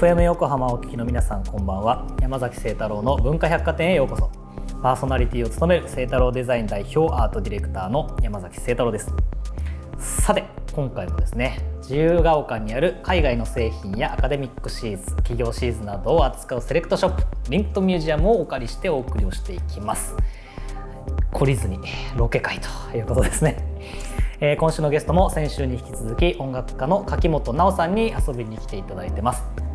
FM 横浜をお聞きの皆さんこんばんは。山崎清太郎の文化百貨店へようこそ。パーソナリティを務める清太郎デザイン代表アートディレクターの山崎清太郎です。さて今回もですね自由が丘にある海外の製品やアカデミックシーズ企業シーズなどを扱うセレクトショップリンクトミュージアムをお借りしてお送りをしていきます。懲りずにロケ回ということですね。えー、今週のゲストも先週に引き続き音楽家の柿本直さんに遊びに来ていただいてます。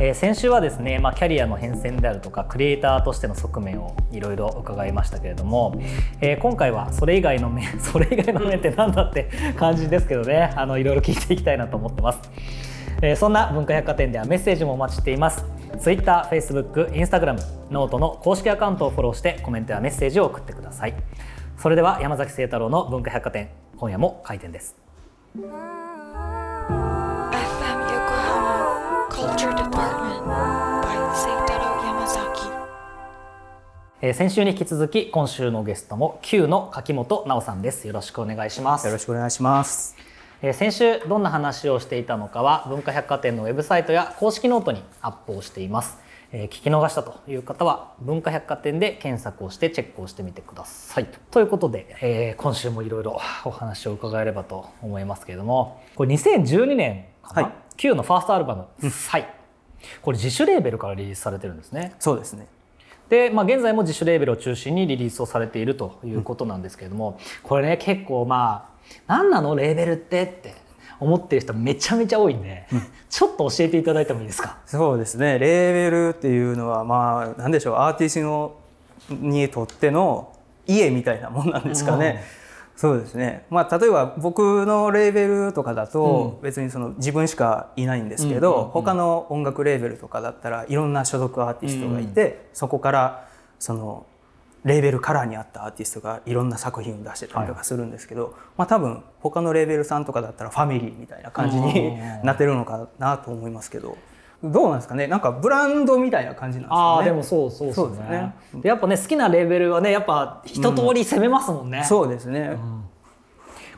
えー、先週はですね、まあ、キャリアの変遷であるとかクリエイターとしての側面をいろいろ伺いましたけれども、えー、今回はそれ以外の面 それ以外の面って何だって 感じですけどねいろいろ聞いていきたいなと思ってます、えー、そんな文化百貨店ではメッセージもお待ちしています。Twitter、Facebook、Instagram、ノートの公式アカウントをフォローしてコメントやメッセージを送ってください。それでは山崎清太郎の文化百貨店今夜も開店です。えー、先週に引き続き今週のゲストも Q の柿本直さんです。よろしくお願いします。よろしくお願いします。えー、先週どんな話をしていたのかは文化百貨店のウェブサイトや公式ノートにアップをしています。えー、聞き逃したという方は文化百貨店で検索をしてチェックをしてみてください。ということで、えー、今週もいろいろお話を伺えればと思いますけれどもこれ2012年かな、はい、Q のファーストアルバム「サイ」これ自主レーベルからリリースされてるんですね。そうですねで、まあ、現在も自主レーベルを中心にリリースをされているということなんですけれども、これね結構まあ何なのレーベルってって思ってる人めちゃめちゃ多いんで、うん、ちょっと教えていただいてもいいですか？そうですね。レーベルっていうのはまあ何でしょう。アーティストにとっての家みたいなもんなんですかね。うんそうですね、まあ、例えば僕のレーベルとかだと別にその自分しかいないんですけど、他の音楽レーベルとかだったらいろんな所属アーティストがいて、そこからそのレーベルカラーに合ったアーティストがいろんな作品を出してたりとかするんですけど、はい、まあ、多分他のレーベルさんとかだったらファミリーみたいな感じになってるのかなと思いますけど。どうなんですかね。なんかブランドみたいな感じなんですかね。あでもそうそうそうですね。やっぱね好きなレーベルはねやっぱ一通り攻めますもんね、うん、そうですね、うん、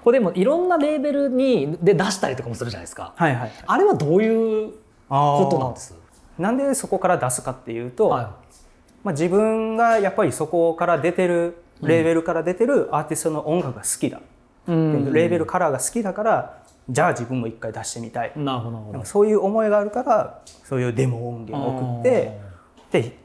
これでもいろんなレーベルにで出したりとかもするじゃないですか、はいはい、あれはどういうことなんです？なんでそこから出すかっていうと、はい。まあ、自分がやっぱりそこから出てるレーベルから出てるアーティストの音楽が好きだ、うん、レーベルカラーが好きだからじゃあ自分も一回出してみたい。なるほどそういう思いがあるからそういうデモ音源を送ってで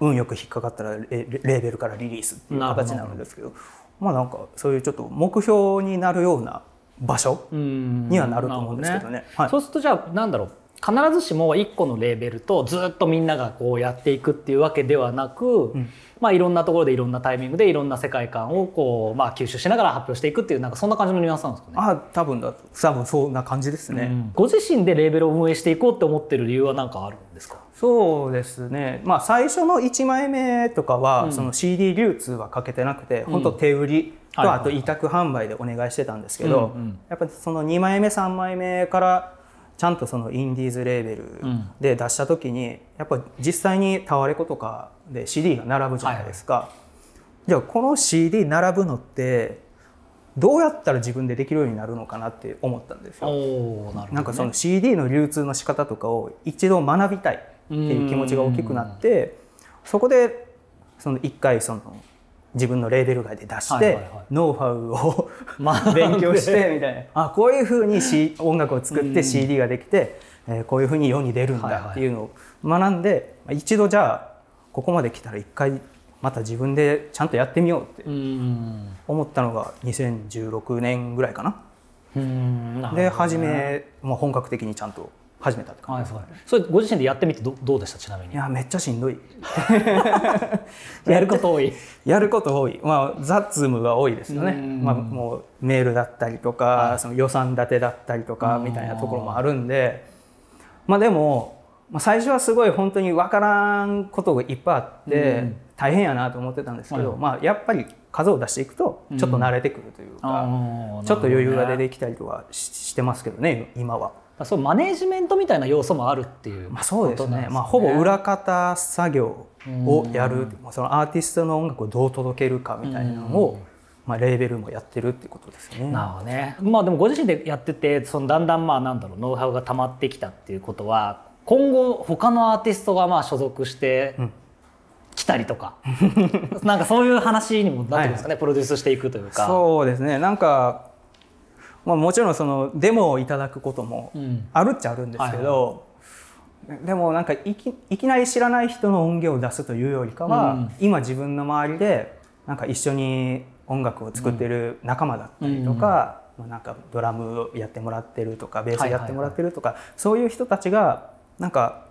運よく引っかかったらレーベルからリリースっていう形になるんですけどまあなんかそういうちょっと目標になるような場所にはなると思うんですけどね。ねはい、そうするとじゃあなんだろう必ずしも1個のレーベルとずっとみんながこうやっていくっていうわけではなく、うん、まあ、いろんなところでいろんなタイミングでいろんな世界観をこう、まあ、吸収しながら発表していくっていうなんかそんな感じのニュアンスなんですかね。あ多分だ多分そんな感じですね、うん、ご自身でレーベルを運営していこうって思ってる理由は何かあるんですか？そうですね、まあ、最初の1枚目とかは、その CD 流通はかけてなくて、うん、本当手売りとあと委託販売でお願いしてたんですけど、やっぱりその2枚目3枚目からちゃんとそのインディーズレーベルで出した時に、やっぱ実際にタワレコとかで CD が並ぶじゃないですか、はい、じゃあこの CD 並ぶのってどうやったら自分でできるようになるのかなって思ったんですよ。なね、なんかその CD の流通の仕方とかを一度学びたいっていう気持ちが大きくなってそこでその一回その自分のレーベル外で出して、ノウハウを 勉強してみたいな。あこういうふうに、C、音楽を作って CD ができて、えー、こういうふうに世に出るんだっていうのを学んで、一度じゃあここまで来たら一回また自分でちゃんとやってみようって思ったのが2016年ぐらいかな。で初めもう本格的にちゃんと始めたって感じです、はい、それご自身でやってみてどどうでした？ちなみに。いやめっちゃしんどい。やること多い。やること多い。まあ雑務が多いですよね、まあ、もうメールだったりとか、はい、その予算立てだったりとかみたいなところもあるんで。まあでも、まあ、最初はすごい本当に分からんことがいっぱいあって、大変やなと思ってたんですけど、はい、まあやっぱり数を出していくとちょっと慣れてくるというか、うん、ちょっと余裕が出てきたりとかしてますけどね今は。そうマネジメントみたいな要素もあるっていう、まあ、そうですね、まあ、ほぼ裏方作業をやる、そのアーティストの音楽をどう届けるかみたいなのを、まあ、レーベルもやってるっていうことですね。なるほどね。まあでもご自身でやっててそのだんだんまあなんだろうノウハウが溜まってきたっていうことは今後他のアーティストがまあ所属して来たりとか、なんかそういう話にもなってくるんですかね、はい、プロデュースしていくというか。そうですね。なんかまあ、もちろんそのデモをいただくこともあるっちゃあるんですけど、はいはい、でもなんかいきいきなり知らない人の音源を出すというよりかは、うん、今自分の周りでなんか一緒に音楽を作ってる仲間だったりとか、うん、なんかドラムをやってもらってるとかベースやってもらってるとか、はいはいはい、そういう人たちがなんか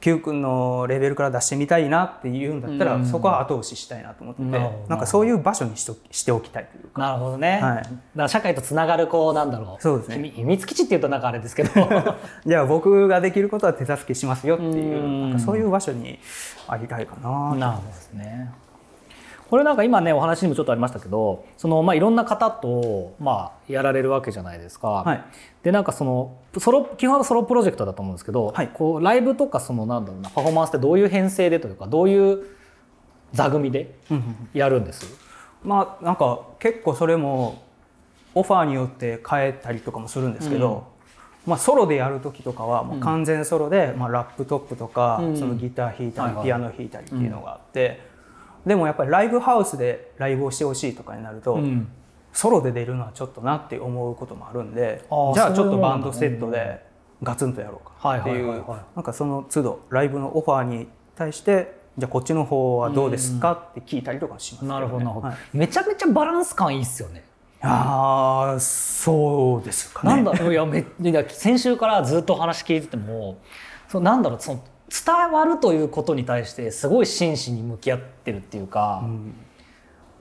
Q 君のレベルから出してみたいなっていうんだったら、うん、そこは後押ししたいなと思ってなんかそういう場所にしとしておきたいというか。なるほどね、はい、だから社会とつながるこうなんだろう。そうですね。秘密基地っていうとなんかあれですけど。じゃあ僕ができることは手助けしますよっていうなんかそういう場所にありたいかななるほどですねこれなんか今ねお話にもちょっとありましたけどその、まあ、いろんな方と、まあ、やられるわけじゃないですか。はい、でなんかそのソロ基本はソロプロジェクトだと思うんですけど、はい、こうライブとかそのなんだろうなパフォーマンスってどういう編成でというかどういう座組でやるんです、まあなんか結構それもオファーによって変えたりとかもするんですけど、うん、まあ、ソロでやる時とかはもう完全ソロで、まあ、ラップトップとか、うん、そのギター弾いたり、ピアノ弾いたりっていうのがあって。でもやっぱりライブハウスでライブをしてほしいとかになると、うん、ソロで出るのはちょっとなって思うこともあるんでじゃあちょっとバンドセットでガツンとやろうかっていうなんかその都度ライブのオファーに対してじゃあこっちの方はどうですかって聞いたりとかします、ね、なるほど、はい、めちゃめちゃバランス感いいっすよね。ああそうですかね。なんだいやめいや先週からずっと話聞いててもそうなんだろうその伝わるということに対してすごい真摯に向き合ってるっていうか、うん、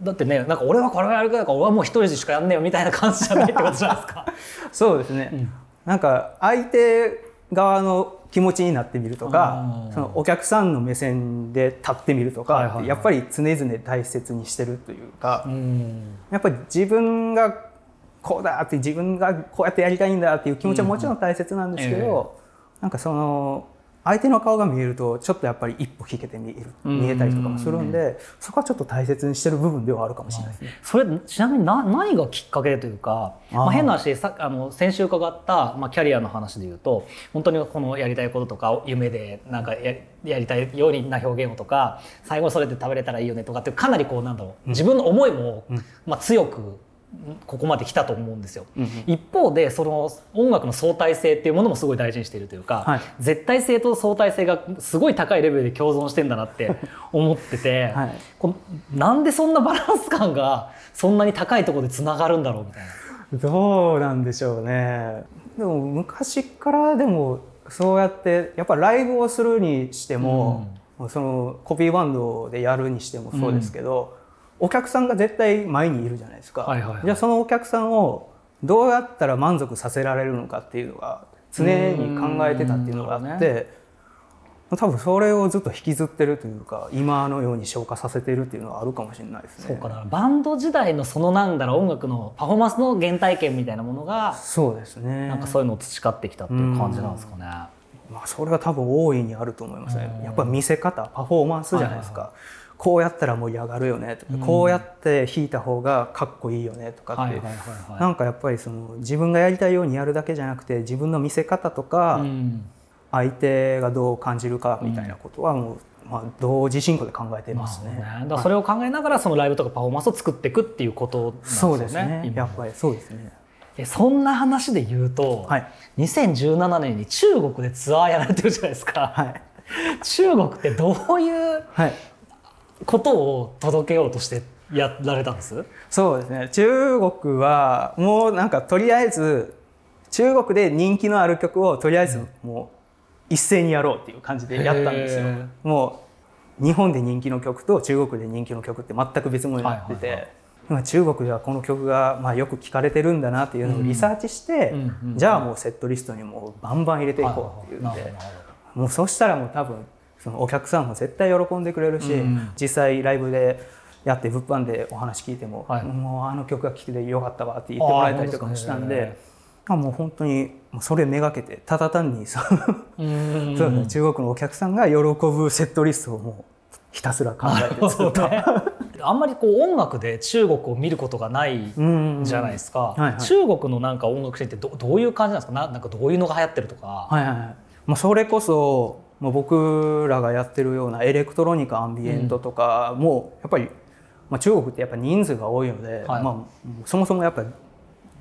だってねなんか俺はこれをやるから俺はもう一人でしかやんねえよみたいな感じじゃないってことじゃないですか。そうですね、うん、なんか相手側の気持ちになってみるとかそのお客さんの目線で立ってみるとか、はいはいはい、やっぱり常々大切にしてるというか、うん、やっぱり自分がこうだって自分がこうやってやりたいんだっていう気持ちはもちろん大切なんですけど、うん。うんえ。ー、なんかその相手の顔が見えるとちょっとやっぱり一歩引けて見える見えたりとかもするんでそこはちょっと大切にしてる部分ではあるかもしれない。ですね。それちなみにな何がきっかけというかまあ、変な話さあの先週伺った、まあ、キャリアの話でいうと本当にこのやりたいこととか夢でなんかややりたいような表現をとか最後それで食べれたらいいよねとかってかなりこうなんだろう自分の思いも、まあ、強くここまで来たと思うんですよ、うんうん、一方でその音楽の相対性っていうものもすごい大事にしているというか、はい、絶対性と相対性がすごい高いレベルで共存してんだなって 思ってて、はい、こなんでそんなバランス感がそんなに高いところでつながるんだろうみたいな。どうなんでしょうね。でも昔からでもそうやってやっぱライブをするにしても、うん、そのコピーバンドでやるにしてもそうですけど、うんお客さんが絶対前にいるじゃないですか、はいはいはい、じゃあそのお客さんをどうやったら満足させられるのかっていうのが常に考えてたっていうのがあって、ね、多分それをずっと引きずってるというか今のように消化させてるっていうのはあるかもしれないですね。そうかだバンド時代のそのなんだろう音楽のパフォーマンスの原体験みたいなものがそうですねなんかそういうのを培ってきたっていう感じなんですかね。まあ、それは多分大いにあると思いますね。やっぱ見せ方パフォーマンスじゃないですか。はいはいはいこうやったら盛り上がるよねとか、うん、こうやって弾いた方がかっこいいよねとかって、なんかやっぱりその自分がやりたいようにやるだけじゃなくて自分の見せ方とか、うん、相手がどう感じるかみたいなことはもう、まあ、同時進行で考えてますね。ね。だそれを考えながらそのライブとかパフォーマンスを作っていくっていうことなんですね。そうですね。やっぱりそうですね。そんな話で言うと、はい、2017年に中国でツアーやられてるじゃないですか。はい、中国ってどういう、はいことを届けようとしてやられたんです？そうですね。中国はもうなんかとりあえず中国で人気のある曲をとりあえずもう一斉にやろうっていう感じでやったんですよ。もう日本で人気の曲と中国で人気の曲って全く別物になってて、はいはいはい、中国ではこの曲がまあよく聴かれてるんだなっていうのをリサーチして、うん、じゃあもうセットリストにもバンバン入れていこうっていうんで、もうそしたらもう多分そのお客さんも絶対喜んでくれるし、うん、実際ライブでやって物販でお話聞いても、はい、もうあの曲が聴けてよかったわって言ってもらえたりとかもしたんで。あもう本当にそれめがけてただ単にそのそう、中国のお客さんが喜ぶセットリストをもうひたすら考えて作った、ね、あんまりこう音楽で中国を見ることがないじゃないですか、はいはい、中国のなんか音楽シーンってどどういう感じなんですか？ななんかどういうのが流行ってるとか、はいはい。まあ、それこそもう僕らがやってるようなエレクトロニカアンビエントとかもやっぱり、まあ、中国ってやっぱ人数が多いので、はい、まあ、そもそもやっぱ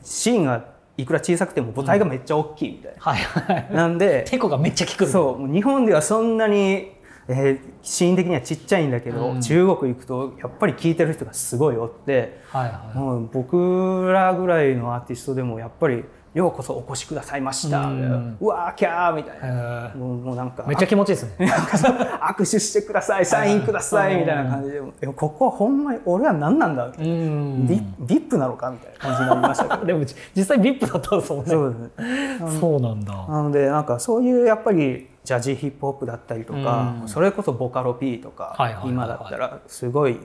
シーンがいくら小さくても母体がめっちゃ大きいみたいな。はいはい、なんでテコがめっちゃ効くそう日本ではそんなに、えー、シーン的にはちっちゃいんだけど、うん、中国行くとやっぱり聴いてる人がすごいおって、はいはい、もう僕らぐらいのアーティストでもやっぱりようこそお越しくださいました」ううわーキャー」みたいな。もうもうなんかめっちゃ気持ちいいですね。握手してくださいサインくださいみたいな感じで「ここはほんまに俺は何なんだ」みたいな「ビップなのか?」みたいな感じになりましたけど。でも実際ビップだったんですもんね。そうですそうなんだ。なのでなんかそういうやっぱりジャジーヒップホップだったりとかそれこそボカロ P とか今だったらすごい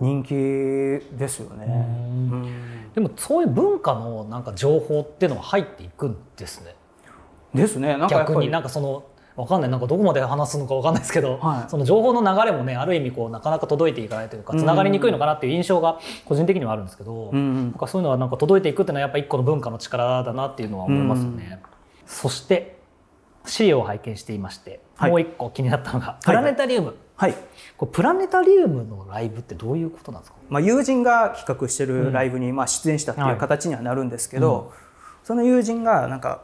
人気ですよね。でもそういう文化のなんか情報っていうのは入っていくんですね。ですね。なんか逆になんかそのわかんない。なんかどこまで話すのかわかんない。ですけど、はい、その情報の流れもねある意味こうなかなか届いていかないというかつながりにくいのかなっていう印象が個人的にはあるんですけど、うん。うん、なんかそういうのはなんか届いていくっていうのはやっぱ一個の文化の力だなっていうのは思いますよね。うん、そして資料を拝見していまして、はい、もう一個気になったのがプラネタリウム。はい。はい、これプラネタリウムのライブってどういうことなんですか、まあ、友人が企画してるライブにまあ出演したっていう形にはなるんですけど、はいうん、その友人がなんか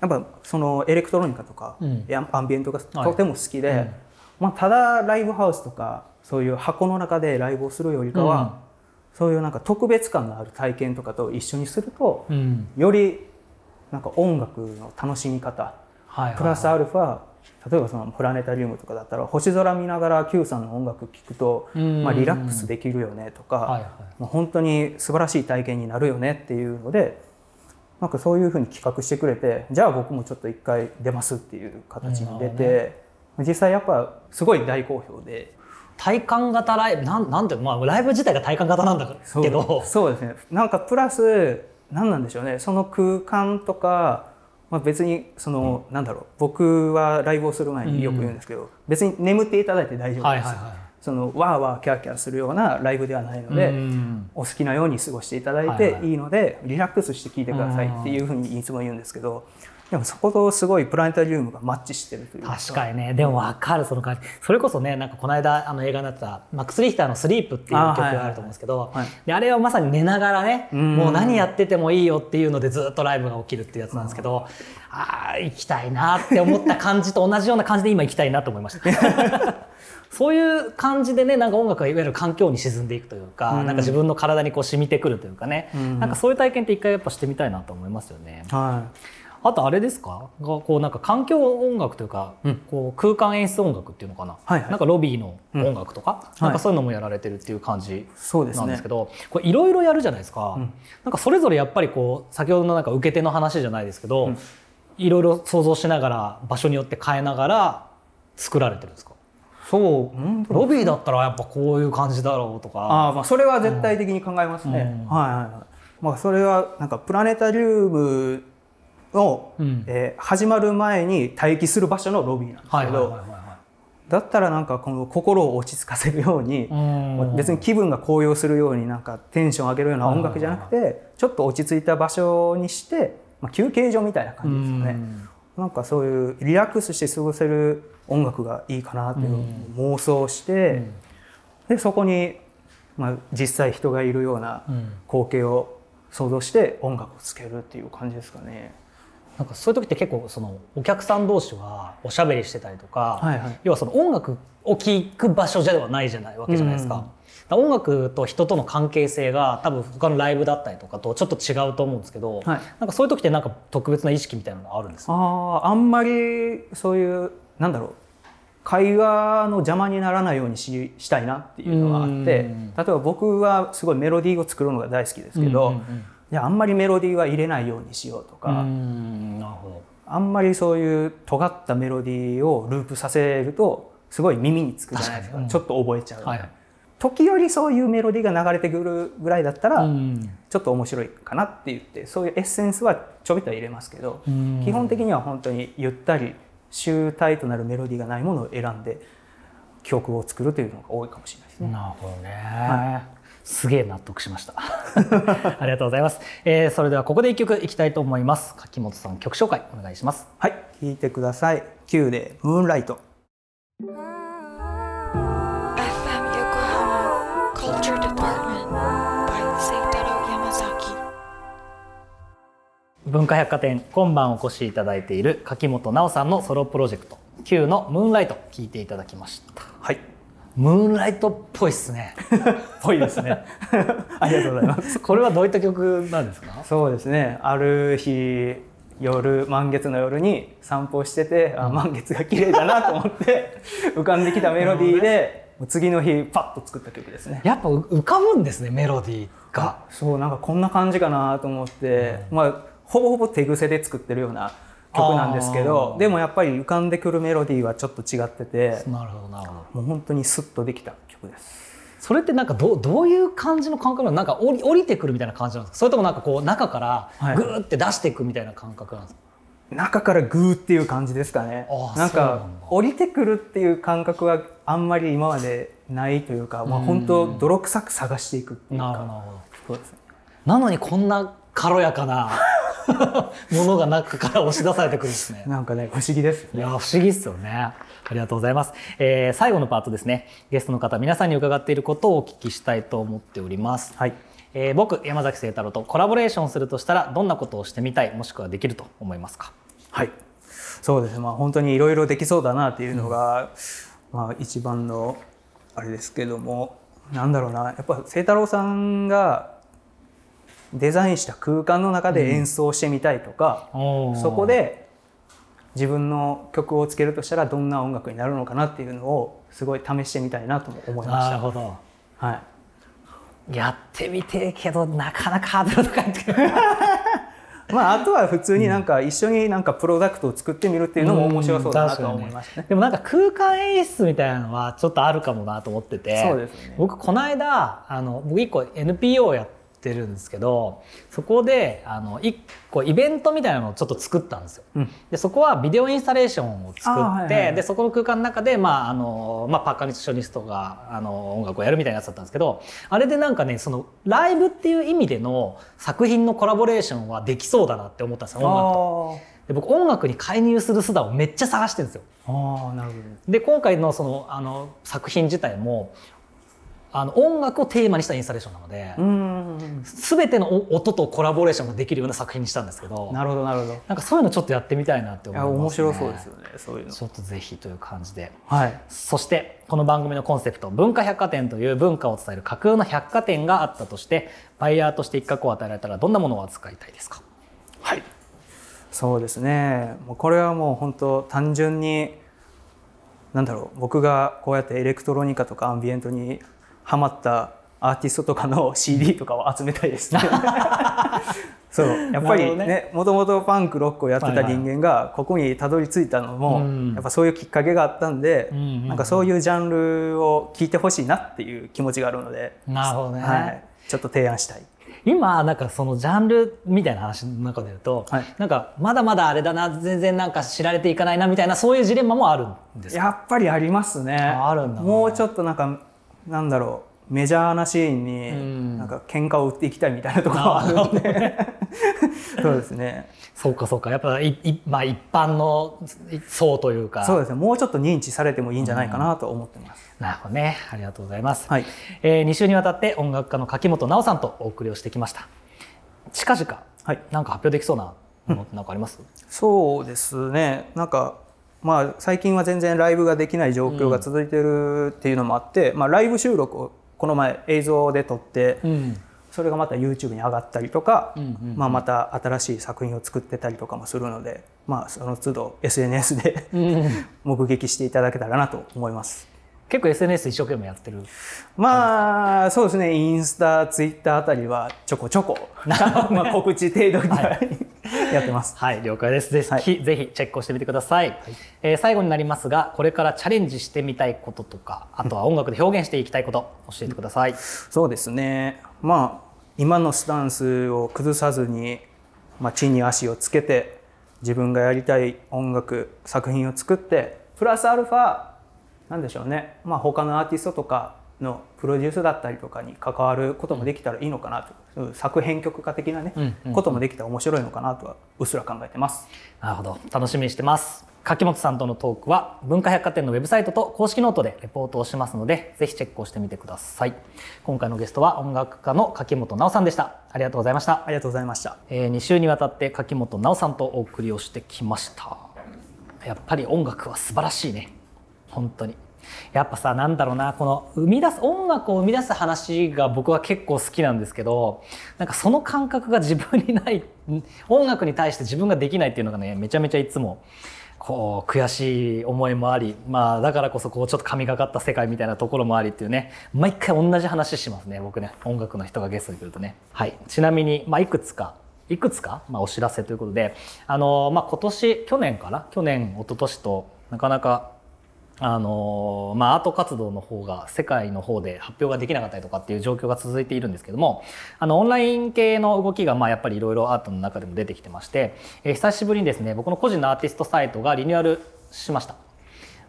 やっぱそのエレクトロニカとか、うん、アンビエントがとても好きで、はいうん、まあ、ただライブハウスとかそういう箱の中でライブをするよりかは、そういうなんか特別感のある体験とかと一緒にすると、よりなんか音楽の楽しみ方、プラスアルファ例えばそのプラネタリウムとかだったら星空見ながら Q さんの音楽聴くと、まあ、リラックスできるよねとか、はいはい、まあ、本当に素晴らしい体験になるよねっていうのでなんかそういうふうに企画してくれてじゃあ僕もちょっと一回出ますっていう形に出て、ね、実際やっぱすごい大好評で。体感型ライブなんなんてまあライブ自体が体感型なんだけど。そうですね。なんかプラス何なんでしょうね。その空間とかまあ、別にその、うん、なんだろう。僕はライブをする前によく言うんですけど、うん、別に眠っていただいて大丈夫です、そのわーわーキャーキャーするようなライブではないので、うん、お好きなように過ごしていただいていいので、リラックスして聴いてくださいっていうふうにいつも言うんですけど、でもそことすごいプラネタリウムがマッチしてるという確かにね。でも分かるその感じ。それこそねなんかこの間あの映画になってたマックス・リヒターの「スリープ」っていう曲があると思うんですけどあであれはまさに寝ながらねもう何やっててもいいよっていうのでずっとライブが起きるっていうやつなんですけどああ行きたいなって思った感じと同じような感じで今行きたいなと思いました。そういう感じでねなんか音楽がいわゆる環境に沈んでいくというか、うん、なんか自分の体にこう染みてくるというかね、うん、なんかそういう体験って一回やっぱしてみたいなと思いますよね。はいあとあれですか？がこうなんか環境音楽というか、うん、こう空間演出音楽っていうのかな、はいはい、なんかロビーの音楽とか、うん、なんかそういうのもやられてるっていう感じなんですけど、はい、これいろいろやるじゃないですか、うん、なんかそれぞれやっぱりこう先ほどのなんか受け手の話じゃないですけど、いろいろ想像しながら場所によって変えながら作られてるんですか？そうロビーだったらやっぱこういう感じだろうとか。あ、まあ、それは絶対的に考えますね、はいはいはい。まあ、それはなんかプラネタリウムの、うん、えー、始まる前に待機する場所のロビーなんですけど、だったらなんかこの心を落ち着かせるように別に気分が高揚するようになんかテンション上げるような音楽じゃなくてちょっと落ち着いた場所にして、まあ、休憩所みたいな感じですよね。なんかそういうリラックスして過ごせる音楽がいいかなっていう妄想して、でそこに、まあ、実際人がいるような光景を想像して音楽をつけるっていう感じですかね。なんかそういう時って結構そのお客さん同士はおしゃべりしてたりとか、はいはい、要はその音楽を聴く場所ではないじゃないわけじゃないですか。うん、音楽と人との関係性が多分他のライブだったりとかとちょっと違うと思うんですけど、はい、なんかそういう時ってなんか特別な意識みたいなのがあるんですか？ああんまりそういうなんだろう会話の邪魔にならないようにししたいなっていうのがあって例えば僕はすごいメロディーを作るのが大好きですけど、うんうんうんじゃああんまりメロディーは入れないようにしようとか。あんまりそういう尖ったメロディーをループさせるとすごい耳につくじゃないですか、うん、ちょっと覚えちゃう、はい、時折そういうメロディーが流れてくるぐらいだったらちょっと面白いかなって言ってそういうエッセンスはちょびっと入れますけど基本的には本当にゆったり集大となるメロディーがないものを選んで曲を作るというのが多いかもしれないですね。なるほどね、はいすげえ納得しました。ありがとうございます、えー、それではここで一曲いきたいと思います。柿本さん曲紹介お願いします。はい。聞いてください。Q でムーンライト.文化百貨店今晩お越しいただいている柿本直さんのソロプロジェクト。Q のムーンライト聞いていただきました。はいムーンライトっぽいっすね。ぽいですね。ありがとうございます。これはどういった曲なんですか？そうですね。ある日夜満月の夜に散歩してて、あ満月が綺麗だなと思って 浮かんできたメロディーで、次の日パッと作った曲ですね。やっぱ浮かぶんですねメロディーが。そうなんかこんな感じかなと思って、まあほぼほぼ手癖で作ってるような曲なんですけあどー。でもやっぱり浮かんでくるメロディーはちょっと違っててなるほどなるほど。もう本当にスッとできた曲です。それってなんかどうどういう感じの感覚なのなんか降り降りてくるみたいな感じなんですか？それともなんかこう中からはい。グーって出していくみたいな感覚なんですか、中からグーっていう感じですかね。なんか降りてくるっていう感覚はあんまり今までないというか、まあ、本当泥臭く探していくっていうか。なるほど。そうですね。なのにこんな軽やかな ものが中から押し出されてくるんですね。なんかね不思議ですいや不思議っすよね。ありがとうございます、えー最後のパートですね。ゲストの方皆さんに伺っていることをお聞きしたいと思っております。はい。えー僕山崎清太郎とコラボレーションするとしたらどんなことをしてみたいもしくはできると思いますか？はい。そうですね。まあ本当にいろいろできそうだなっていうのが、まあ一番のあれですけども。なんだろうな。やっぱ清太郎さんがデザインした空間の中で演奏してみたいとか、そこで自分の曲をつけるとしたらどんな音楽になるのかなっていうのをすごい試してみたいなとも思いました。なるほど。はい、やってみてえけどなかなかハードル高い まああとは普通になんか一緒になんかプロダクトを作ってみるっていうのも面白そうだなとは思いましたね。でもなんか空間演出みたいなのはちょっとあるかもなと思ってて。そうですね。僕この間あの僕一個 NPO をやってるんですけどそこであの一個イベントみたいなのをちょっと作ったんですよ。うんでそこはビデオインスタレーションを作って、はいはいはいでそこの空間の中で、まああのまあ、パーカニスショニストがあの音楽をやるみたいなやつだったんですけどあれでなんかねそのライブっていう意味での作品のコラボレーションはできそうだなって思ったんですよ音楽と。で僕音楽に介入する手段をめっちゃ探してるんですよ。あなるほど。で今回のそのあの作品自体もあの音楽をテーマにしたインスタレーションなので、うーん全てのお音とコラボレーションができるような作品にしたんですけどなるほどなるほど。なんかそういうのちょっとやってみたいなってい思います、やね、面白そうですよねそういうの。ちょっとぜひという感じではい。そしてこの番組のコンセプト文化百貨店という文化を伝える架空の百貨店があったとしてバイヤーとして一角を与えられたらどんなものを扱いたいですか？はい。そうですね。もうこれはもう本当単純になんだろう僕がこうやってエレクトロニカとかアンビエントにハマったアーティストとかの CD とかを集めたいですね。そう。やっぱりねもともとパンクロックをやってた人間がここにたどり着いたのも、うん。やっぱそういうきっかけがあったんで、なんかそういうジャンルを聞いてほしいなっていう気持ちがあるので、なるほどね。はい、ちょっと提案したい。今なんかそのジャンルみたいな話の中で言うと、はい。なんかまだまだあれだな全然なんか知られていかないなみたいなそういうジレンマもあるんですか？やっぱりありますね。あるんだ。なもうちょっとなんかなんだろうメジャーなシーンうんになんか喧嘩を売っていきたいみたいなところはあるので、そうですね。そうかそうかやっぱいい、まあ、一般の層というかそうですね。もうちょっと認知されてもいいんじゃないかなと思ってます。なるほどねありがとうございます、はい。えー、2週にわたって音楽家の柿本直さんとお送りをしてきました近々はい。なんか発表できそうなものってなんかあります、そうですね。なんかまあ最近は全然ライブができない状況が続いてるっていうのもあって、まあライブ収録をこの前映像で撮って、うん。それがまた YouTube に上がったりとか、うんうんうん。まあ、また新しい作品を作ってたりとかもするので、まあ、その都度 SNS でうん。目撃していただけたらなと思います。結構 SNS 一生懸命やってる。まあそうですね。インスタツイッターあたりはちょこちょこまあ告知程度にはやってます。はい了解です。ぜひ、はい。ぜひチェックをしてみてください、えー最後になりますがこれからチャレンジしてみたいこととかあとは音楽で表現していきたいこと教えてください、そうですね。まあ今のスタンスを崩さずに、まあ、地に足をつけて自分がやりたい音楽作品を作ってプラスアルファなんでしょうね、まあ、他のアーティストとかのプロデュースだったりとかに関わることもできたらいいのかなと、うん作編曲家的なね、うんうんこともできたら面白いのかなとはうっすら考えてます。なるほど。楽しみにしてます。柿本さんとのトークは文化百貨店のウェブサイトと公式ノートでレポートをしますのでぜひチェックをしてみてください。今回のゲストは音楽家の柿本直さんでした。ありがとうございました。ありがとうございました。え2週にわたって柿本直さんとお送りをしてきました。やっぱり音楽は素晴らしいね本当に。やっぱさなんだろうなこの生み出す音楽を生み出す話が僕は結構好きなんですけどなんかその感覚が自分にない音楽に対して自分ができないっていうのがねめちゃめちゃいつもこう悔しい思いもありまあだからこそこうちょっと神がかった世界みたいなところもありっていうね毎回同じ話しますね僕ね音楽の人がゲストに来るとね。はい。ちなみにまあいくつかいくつか、まあ、お知らせということであの、まあ、今年去年かな去年一昨年となかなかあのまあ、アート活動の方が世界の方で発表ができなかったりとかっていう状況が続いているんですけどもあのオンライン系の動きがまあやっぱりいろいろアートの中でも出てきてまして、えー久しぶりにですね僕の個人のアーティストサイトがリニューアルしました。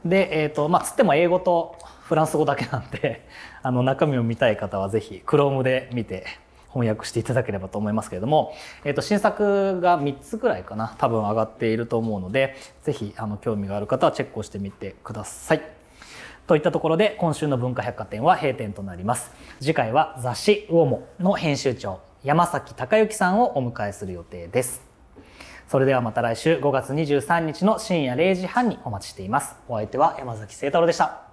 で、えーとまあ、つっても英語とフランス語だけなんであの中身を見たい方はぜひ Chrome で見て翻訳していただければと思いますけれども、えー、と新作が3つぐらいかな多分上がっていると思うのでぜひあの興味がある方はチェックをしてみてください。といったところで今週の文化百貨店は閉店となります。次回は雑誌「ウオモ」の編集長山崎隆之さんをお迎えする予定です。それではまた来週5月23日の深夜0時半にお待ちしています。お相手は山崎聖太郎でした。